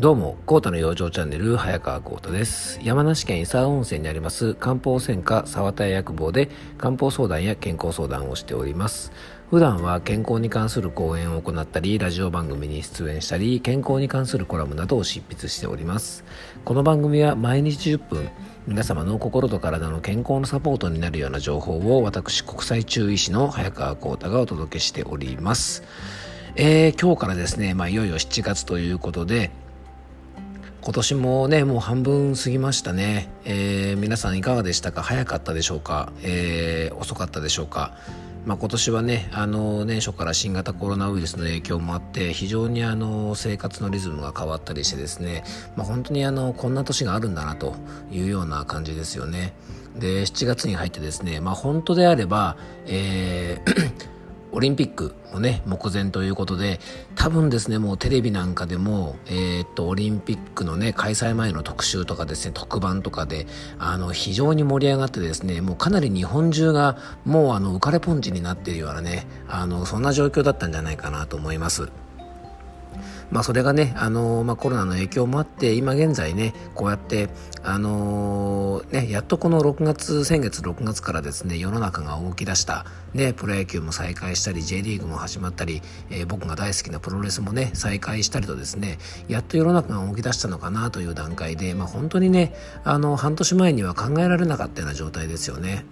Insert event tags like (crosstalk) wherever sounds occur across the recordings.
どうも、コータの養生チャンネル、早川コータです。山梨県伊佐温泉にあります漢方専科沢田屋薬房で漢方相談や健康相談をしております。普段は健康に関する講演を行ったり、ラジオ番組に出演したり、健康に関するコラムなどを執筆しております。この番組は毎日10分、皆様の心と体の健康のサポートになるような情報を私、国際中医師の早川コータがお届けしております。えー、今日からですね、まあ、いよいよ7月ということで、今年もねもう半分過ぎましたね、えー、皆さんいかがでしたか？早かったでしょうか、えー、遅かったでしょうか？まあ、今年はねあの年初から新型コロナウイルスの影響もあって非常にあの生活のリズムが変わったりしてですね、まあ、本当にあのこんな年があるんだなというような感じですよね。で7月に入ってですね、まあ、本当であれば、えーオリンピックもね目前ということで多分ですねもうテレビなんかでも、えー、っとオリンピックのね開催前の特集とかですね特番とかであの非常に盛り上がってですねもうかなり日本中がもうあの浮かれポンチになっているようなねあのそんな状況だったんじゃないかなと思います。まあ、それがね、あのー、まあ、コロナの影響もあって、今現在ね、こうやって、あのー、ね、やっとこの6月、先月6月からですね、世の中が動き出した、ね、プロ野球も再開したり、J リーグも始まったり、えー、僕が大好きなプロレスもね、再開したりとですね、やっと世の中が動き出したのかなという段階で、まあ、本当にね、あの、半年前には考えられなかったような状態ですよね。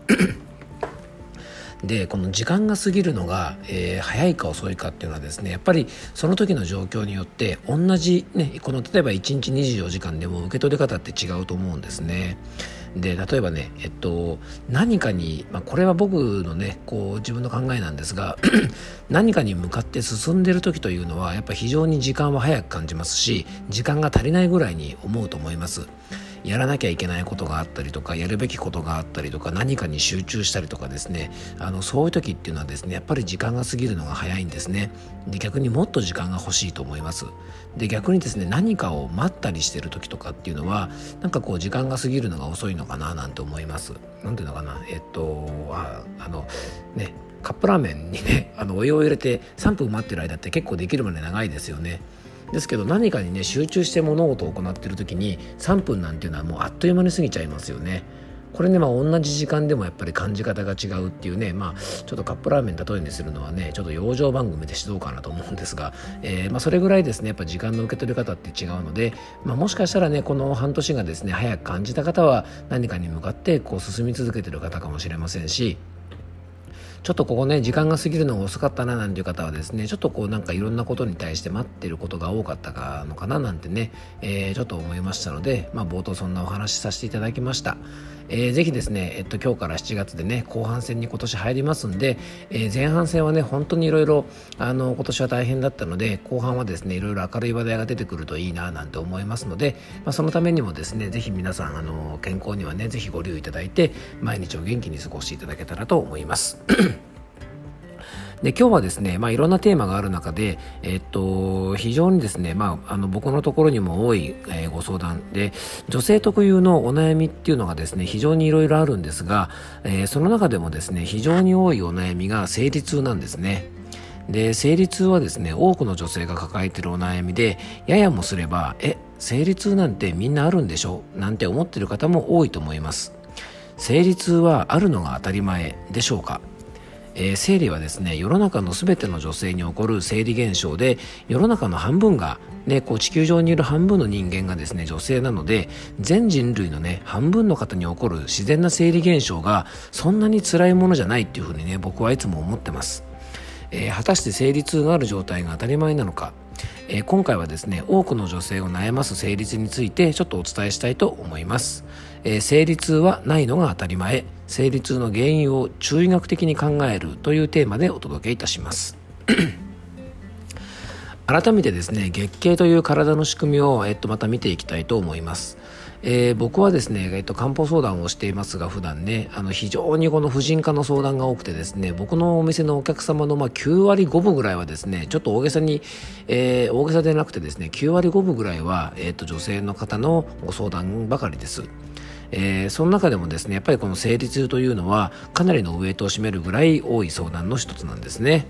でこの時間が過ぎるのが、えー、早いか遅いかっていうのはですねやっぱりその時の状況によって同じ、ね、この例えば1日24時間でも受け取り方って違うと思うんですね。で例えばね、えっと、何かに、まあ、これは僕のねこう自分の考えなんですが (clears throat) 何かに向かって進んでる時というのはやっぱ非常に時間は早く感じますし時間が足りないぐらいに思うと思います。やらなきゃいけないことがあったりとかやるべきことがあったりとか何かに集中したりとかですね。あのそういう時っていうのはですねやっぱり時間が過ぎるのが早いんですね。で逆にもっと時間が欲しいと思います。で逆にですね何かを待ったりしてる時とかっていうのはなんかこう時間が過ぎるのが遅いのかななんて思います。何ていうのかな？えっとああのねカップラーメンにねあのお湯を入れて3分待ってる間って結構できるまで長いですよね。ですけど何かにね集中して物事を行っている時に3分なんていうのはもうあっという間に過ぎちゃいますよね。これね、まあ、同じ時間でもやっぱり感じ方が違うっていうね、まあ、ちょっとカップラーメン例えにするのはね、ちょっと養生番組でしどうかなと思うんですが、えー、まあ、それぐらいですね、やっぱ時間の受け取り方って違うので、まあ、もしかしたらね、この半年がですね、早く感じた方は何かに向かってこう進み続けてる方かもしれませんし、ちょっとここね時間が過ぎるのが遅かったななんていう方はですねちょっとこうなんかいろんなことに対して待ってることが多かったかのかななんてね、えー、ちょっと思いましたので、まあ、冒頭そんなお話しさせていただきました、えー、ぜひですね、えっと、今日から7月でね後半戦に今年入りますんで、えー、前半戦はね本当にいろいろあの今年は大変だったので後半はですねいろいろ明るい話題が出てくるといいななんて思いますので、まあ、そのためにもですねぜひ皆さんあの健康にはねぜひご留意いただいて毎日を元気に過ごしていただけたらと思います。で、今日はですね、まあ、いろんなテーマがある中で、えっと、非常にですね、まあ、あの、僕のところにも多い、えー、ご相談で、女性特有のお悩みっていうのがですね、非常にいろいろあるんですが、えー、その中でもですね、非常に多いお悩みが生理痛なんですね。で、生理痛はですね、多くの女性が抱えているお悩みで、ややもすれば、え、生理痛なんてみんなあるんでしょなんて思ってる方も多いと思います。生理痛はあるのが当たり前でしょうか？えー、生理はですね世の中の全ての女性に起こる生理現象で世の中の半分が、ね、こう地球上にいる半分の人間がですね女性なので全人類のね半分の方に起こる自然な生理現象がそんなに辛いものじゃないっていうふうにね僕はいつも思ってます、えー、果たして生理痛がある状態が当たり前なのか。えー、今回はですね多くの女性を悩ます生理痛についてちょっとお伝えしたいと思います、え、生理痛はないのが当たり前。生理痛の原因を中医学的に考えるというテーマでお届けいたします。(clears throat) 改めてですね月経という体の仕組みを、えっと、また見ていきたいと思います。えー、僕はですね、えっと、漢方相談をしていますが普段ねあの非常にこの婦人科の相談が多くてですね僕のお店のお客様のまあ9割5分ぐらいはですねちょっと大げさに、えー、大げさでなくてですね9割5分ぐらいは、えっと、女性の方のご相談ばかりです。えー、その中でもですねやっぱりこの生理痛というのはかなりのウエイトを占めるぐらい多い相談の一つなんですね。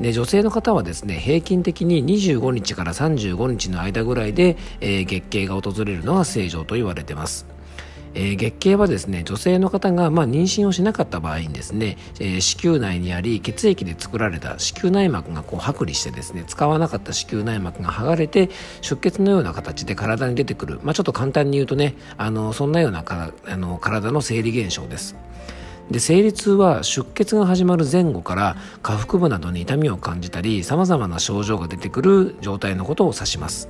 で女性の方はですね平均的に25日から35日の間ぐらいで、えー、月経が訪れるのが正常と言われてますえー、月経はですね女性の方が、まあ、妊娠をしなかった場合にですね、えー、子宮内にあり血液で作られた子宮内膜がこう剥離してですね使わなかった子宮内膜が剥がれて出血のような形で体に出てくる、まあ、ちょっと簡単に言うとねあのそんなようなかあの体の生理現象です。で生理痛は出血が始まる前後から下腹部などに痛みを感じたりさまざまな症状が出てくる状態のことを指します。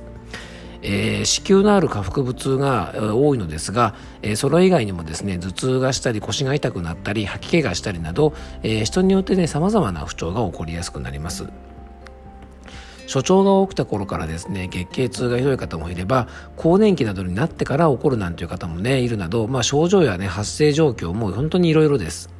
えー、子宮のある下腹部痛が多いのですが、えー、それ以外にもですね頭痛がしたり腰が痛くなったり吐き気がしたりなど、えー、人によってね様々な不調が起こりやすくなります。所長が起きた頃からですね月経痛がひどい方もいれば更年期などになってから起こるなんていう方もねいるなど、まあ、症状やね発生状況も本当にいろいろです。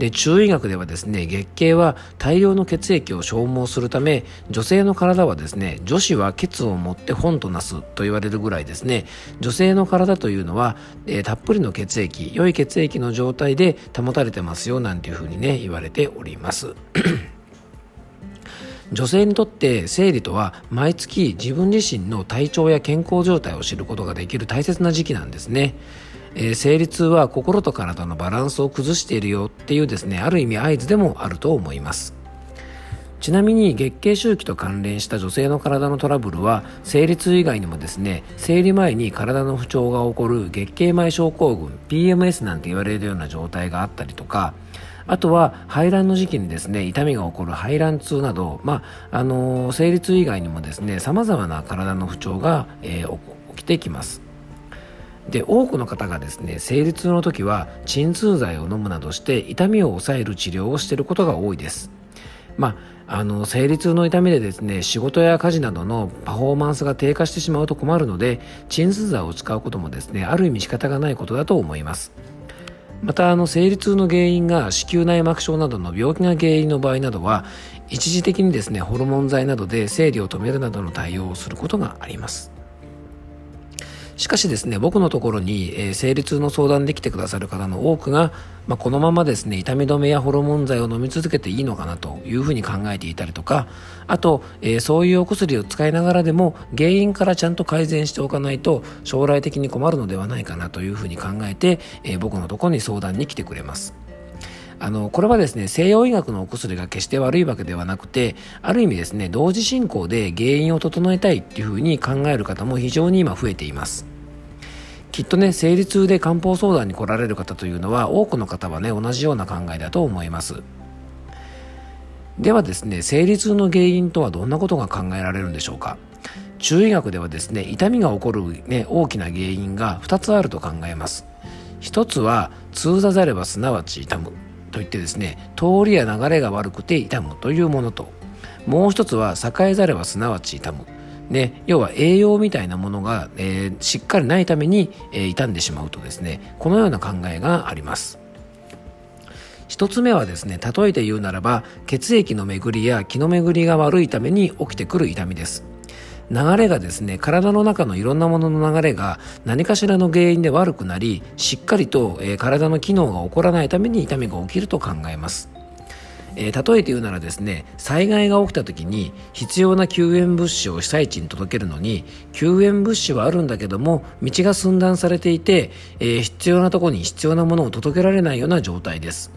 で中医学ではですね月経は大量の血液を消耗するため女性の体はですね女子は血を持って本となすと言われるぐらいですね女性の体というのは、えー、たっぷりの血液良い血液の状態で保たれてますよなんていうふうにね言われております (clears throat) 女性にとって生理とは毎月自分自身の体調や健康状態を知ることができる大切な時期なんですね。えー、生理痛は心と体のバランスを崩しているよっていうですねある意味合図でもあると思います。ちなみに月経周期と関連した女性の体のトラブルは生理痛以外にもですね生理前に体の不調が起こる月経前症候群 PMS なんて言われるような状態があったりとかあとは排卵の時期にですね痛みが起こる排卵痛など、まああのー、生理痛以外にもですね様々な体の不調が、えー、起きてきます。で多くの方がですね生理痛の時は鎮痛剤を飲むなどして痛みを抑える治療をしていることが多いです。まあ、あの生理痛の痛みでですね仕事や家事などのパフォーマンスが低下してしまうと困るので鎮痛剤を使うこともですねある意味仕方がないことだと思います。またあの生理痛の原因が子宮内膜症などの病気が原因の場合などは一時的にですねホルモン剤などで生理を止めるなどの対応をすることがあります。しかしですね、僕のところに、えー、生理痛の相談できてくださる方の多くが、まあ、このままですね、痛み止めやホルモン剤を飲み続けていいのかなというふうに考えていたりとか、あと、えー、そういうお薬を使いながらでも原因からちゃんと改善しておかないと将来的に困るのではないかなというふうに考えて、えー、僕のところに相談に来てくれます。あのこれはですね西洋医学のお薬が決して悪いわけではなくてある意味ですね同時進行で原因を整えたいっていうふうに考える方も非常に今増えていますきっとね生理痛で漢方相談に来られる方というのは多くの方はね同じような考えだと思います。ではですね生理痛の原因とはどんなことが考えられるんでしょうか。中医学ではですね痛みが起こる、ね、大きな原因が2つあると考えます。一つは通座ざればすなわち痛むといってですね通りや流れが悪くて痛むというものと。もう一つは栄えざればすなわち痛む。ね、要は栄養みたいなものが、えー、しっかりないために、えー、傷んでしまうとですねこのような考えがあります。一つ目はですね例えて言うならば血液の巡りや気の巡りが悪いために起きてくる痛みです。流れがですね体の中のいろんなものの流れが何かしらの原因で悪くなりしっかりと、えー、体の機能が起こらないために痛みが起きると考えます。えー、例えて言うならですね災害が起きた時に必要な救援物資を被災地に届けるのに救援物資はあるんだけども道が寸断されていて、えー、必要なとこに必要なものを届けられないような状態です。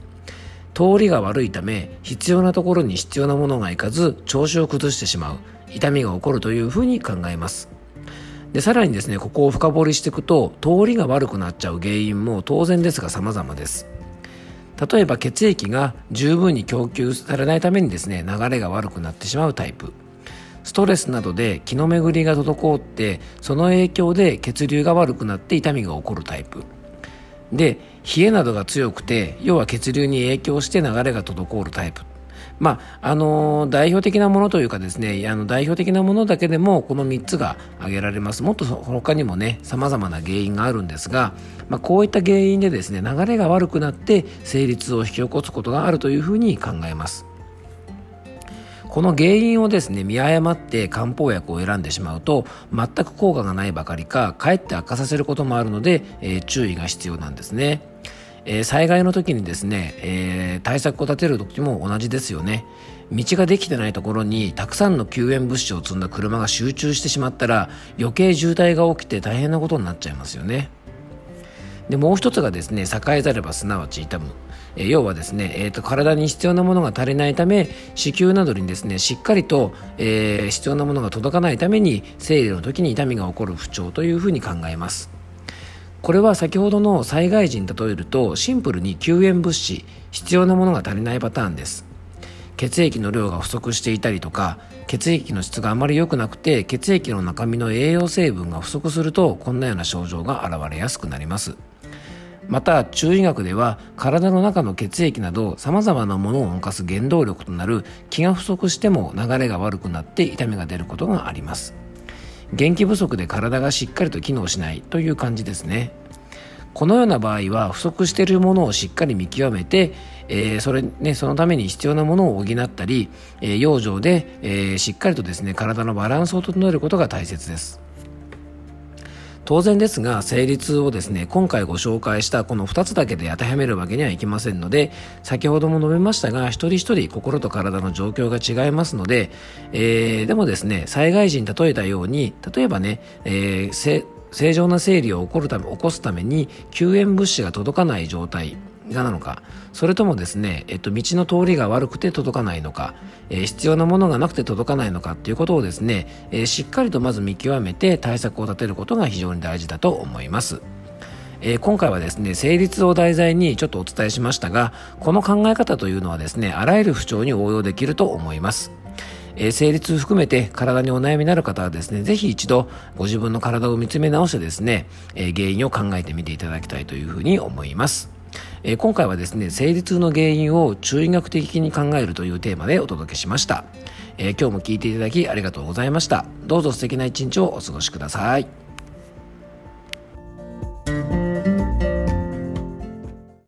通りが悪いため必要なところに必要なものがいかず調子を崩してしまう痛みが起こるというふうに考えます。でさらにですねここを深掘りしていくと通りが悪くなっちゃう原因も当然ですが様々です。例えば血液が十分に供給されないためにですね流れが悪くなってしまうタイプ。ストレスなどで気の巡りが滞ってその影響で血流が悪くなって痛みが起こるタイプ。で冷えなどが強くて要は血流に影響して流れが滞るタイプ。まああの代表的なものというかですねあの代表的なものだけでもこの3つが挙げられます。もっと他にもね様々な原因があるんですが、まあ、こういった原因でですね流れが悪くなって生理痛を引き起こすことがあるというふうに考えます。この原因をですね見誤って漢方薬を選んでしまうと全く効果がないばかりかかえって悪化させることもあるので、えー、注意が必要なんですね。えー、災害の時にですね、えー、対策を立てる時も同じですよね。道ができてないところにたくさんの救援物資を積んだ車が集中してしまったら余計渋滞が起きて大変なことになっちゃいますよね。でもう一つがですね栄えざればすなわち痛む。え要はですね、えーと、体に必要なものが足りないため子宮などにですねしっかりと、えー、必要なものが届かないために生理の時に痛みが起こる不調というふうに考えます。これは先ほどの災害時に例えるとシンプルに救援物資必要なものが足りないパターンです。血液の量が不足していたりとか血液の質があまり良くなくて血液の中身の栄養成分が不足するとこんなような症状が現れやすくなります。また中医学では体の中の血液などさまざまなものを動かす原動力となる気が不足しても流れが悪くなって痛みが出ることがあります。元気不足で体がしっかりと機能しないという感じですね。このような場合は不足しているものをしっかり見極めて、えー、それね、そのために必要なものを補ったり、えー、養生で、えー、しっかりとですね体のバランスを整えることが大切です。当然ですが成立をですね今回ご紹介したこの2つだけで当てはめるわけにはいきませんので先ほども述べましたが一人一人心と体の状況が違いますので、えー、でもですね災害時に例えたように例えばね、えー、正常な生理を起こるため起こすために救援物資が届かない状態。なのかそれともですね、えっと、道の通りが悪くて届かないのか、えー、必要なものがなくて届かないのかっていうことをですね、えー、しっかりとまず見極めて対策を立てることが非常に大事だと思います。えー、今回はですね、成立を題材にちょっとお伝えしましたが、この考え方というのはですね、あらゆる不調に応用できると思います。えー、生理痛含めて体にお悩みになる方はですね、ぜひ一度ご自分の体を見つめ直してですね、えー、原因を考えてみていただきたいというふうに思います。えー、今回はですね生理痛の原因を中医学的に考えるというテーマでお届けしました、えー、今日も聞いていただきありがとうございました。どうぞ素敵な一日をお過ごしください。